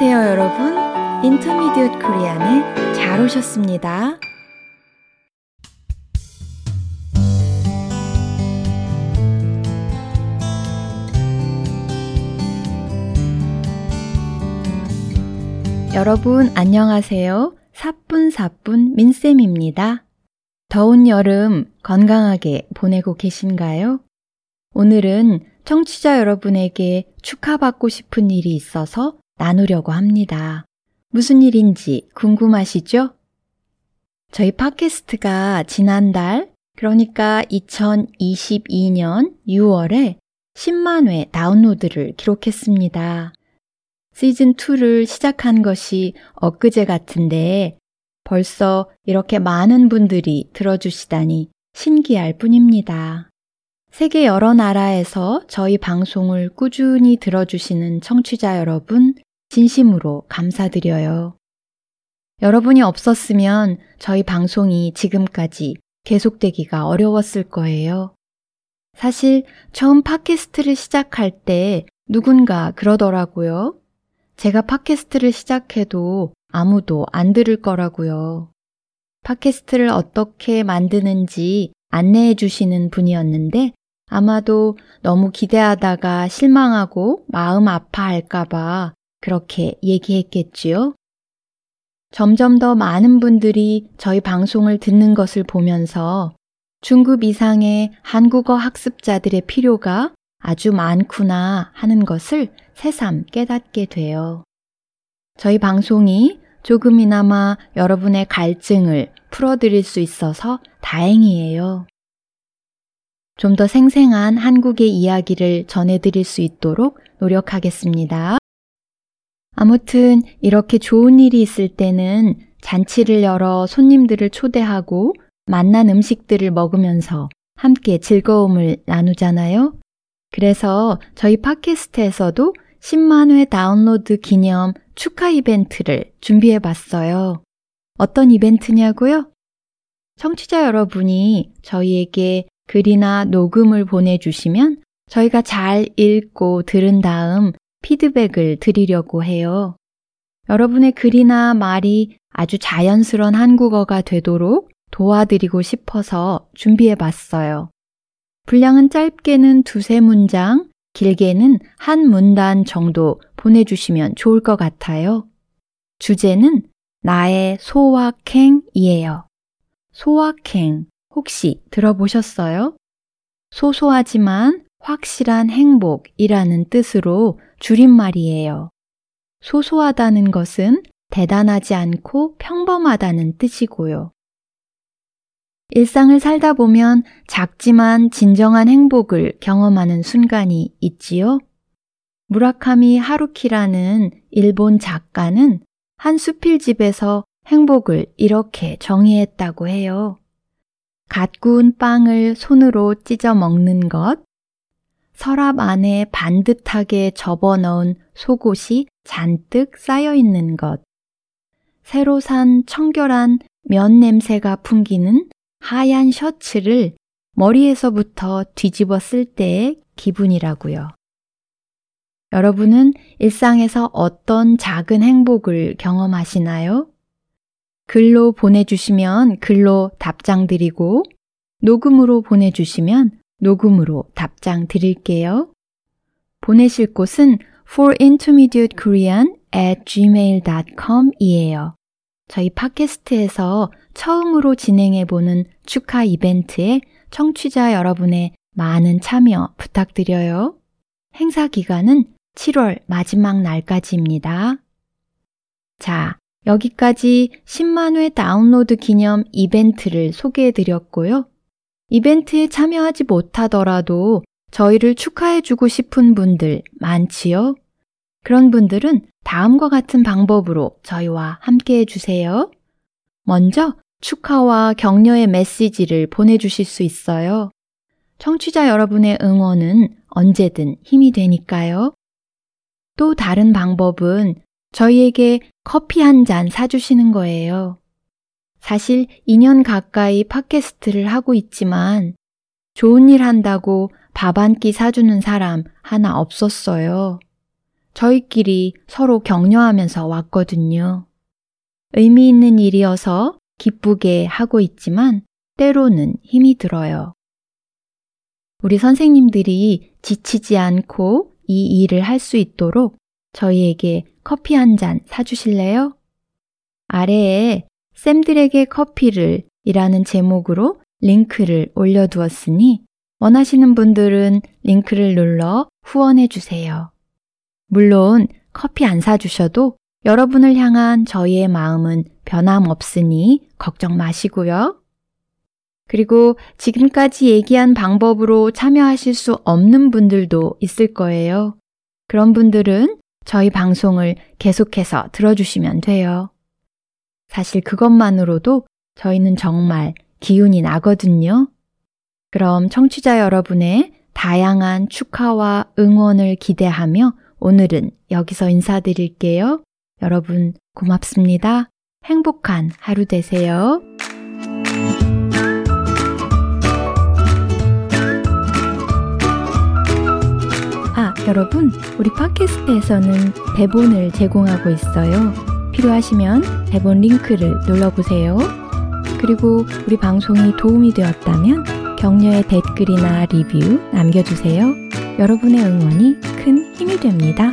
안녕하세요, 여러분. 인터미디엇 코리안에 잘 오셨습니다. 여러분, 안녕하세요. 사뿐사뿐 민쌤입니다. 더운 여름 건강하게 보내고 계신가요? 오늘은 청취자 여러분에게 축하받고 싶은 일이 있어서 나누려고 합니다. 무슨 일인지 궁금하시죠? 저희 팟캐스트가 지난달, 그러니까 2022년 6월에 10만 회 다운로드를 기록했습니다. 시즌2를 시작한 것이 엊그제 같은데 벌써 이렇게 많은 분들이 들어주시다니 신기할 뿐입니다. 세계 여러 나라에서 저희 방송을 꾸준히 들어주시는 청취자 여러분, 진심으로 감사드려요. 여러분이 없었으면 저희 방송이 지금까지 계속되기가 어려웠을 거예요. 사실 처음 팟캐스트를 시작할 때 누군가 그러더라고요. 제가 팟캐스트를 시작해도 아무도 안 들을 거라고요. 팟캐스트를 어떻게 만드는지 안내해 주시는 분이었는데 아마도 너무 기대하다가 실망하고 마음 아파할까봐 그렇게 얘기했겠지요? 점점 더 많은 분들이 저희 방송을 듣는 것을 보면서 중급 이상의 한국어 학습자들의 필요가 아주 많구나 하는 것을 새삼 깨닫게 돼요. 저희 방송이 조금이나마 여러분의 갈증을 풀어드릴 수 있어서 다행이에요. 좀 더 생생한 한국의 이야기를 전해드릴 수 있도록 노력하겠습니다. 아무튼 이렇게 좋은 일이 있을 때는 잔치를 열어 손님들을 초대하고 만난 음식들을 먹으면서 함께 즐거움을 나누잖아요. 그래서 저희 팟캐스트에서도 10만 회 다운로드 기념 축하 이벤트를 준비해 봤어요. 어떤 이벤트냐고요? 청취자 여러분이 저희에게 글이나 녹음을 보내주시면 저희가 잘 읽고 들은 다음 피드백을 드리려고 해요. 여러분의 글이나 말이 아주 자연스러운 한국어가 되도록 도와드리고 싶어서 준비해 봤어요. 분량은 짧게는 두세 문장, 길게는 한 문단 정도 보내주시면 좋을 것 같아요. 주제는 나의 소확행이에요. 소확행 혹시 들어보셨어요? 소소하지만 확실한 행복이라는 뜻으로 줄임말이에요. 소소하다는 것은 대단하지 않고 평범하다는 뜻이고요. 일상을 살다 보면 작지만 진정한 행복을 경험하는 순간이 있지요. 무라카미 하루키라는 일본 작가는 한 수필집에서 행복을 이렇게 정의했다고 해요. 갓 구운 빵을 손으로 찢어 먹는 것, 서랍 안에 반듯하게 접어 넣은 속옷이 잔뜩 쌓여 있는 것, 새로 산 청결한 면 냄새가 풍기는 하얀 셔츠를 머리에서부터 뒤집어 쓸 때의 기분이라고요. 여러분은 일상에서 어떤 작은 행복을 경험하시나요? 글로 보내주시면 글로 답장 드리고 녹음으로 보내주시면 녹음으로 답장 드릴게요. 보내실 곳은 forintermediatekorean at gmail.com 이에요. 저희 팟캐스트에서 처음으로 진행해보는 축하 이벤트에 청취자 여러분의 많은 참여 부탁드려요. 행사 기간은 7월 마지막 날까지입니다. 자, 여기까지 10만회 다운로드 기념 이벤트를 소개해드렸고요. 이벤트에 참여하지 못하더라도 저희를 축하해주고 싶은 분들 많지요? 그런 분들은 다음과 같은 방법으로 저희와 함께 해주세요. 먼저 축하와 격려의 메시지를 보내주실 수 있어요. 청취자 여러분의 응원은 언제든 힘이 되니까요. 또 다른 방법은 저희에게 커피 한 잔 사주시는 거예요. 사실 2년 가까이 팟캐스트를 하고 있지만 좋은 일 한다고 밥 한 끼 사주는 사람 하나 없었어요. 저희끼리 서로 격려하면서 왔거든요. 의미 있는 일이어서 기쁘게 하고 있지만 때로는 힘이 들어요. 우리 선생님들이 지치지 않고 이 일을 할 수 있도록 저희에게 커피 한 잔 사주실래요? 아래에 쌤들에게 커피를 이라는 제목으로 링크를 올려두었으니 원하시는 분들은 링크를 눌러 후원해 주세요. 물론 커피 안 사주셔도 여러분을 향한 저희의 마음은 변함없으니 걱정 마시고요. 그리고 지금까지 얘기한 방법으로 참여하실 수 없는 분들도 있을 거예요. 그런 분들은 저희 방송을 계속해서 들어주시면 돼요. 사실 그것만으로도 저희는 정말 기운이 나거든요. 그럼 청취자 여러분의 다양한 축하와 응원을 기대하며 오늘은 여기서 인사드릴게요. 여러분 고맙습니다. 행복한 하루 되세요. 아, 여러분, 우리 팟캐스트에서는 대본을 제공하고 있어요. 필요하시면 대본 링크를 눌러보세요. 그리고 우리 방송이 도움이 되었다면 격려의 댓글이나 리뷰 남겨주세요. 여러분의 응원이 큰 힘이 됩니다.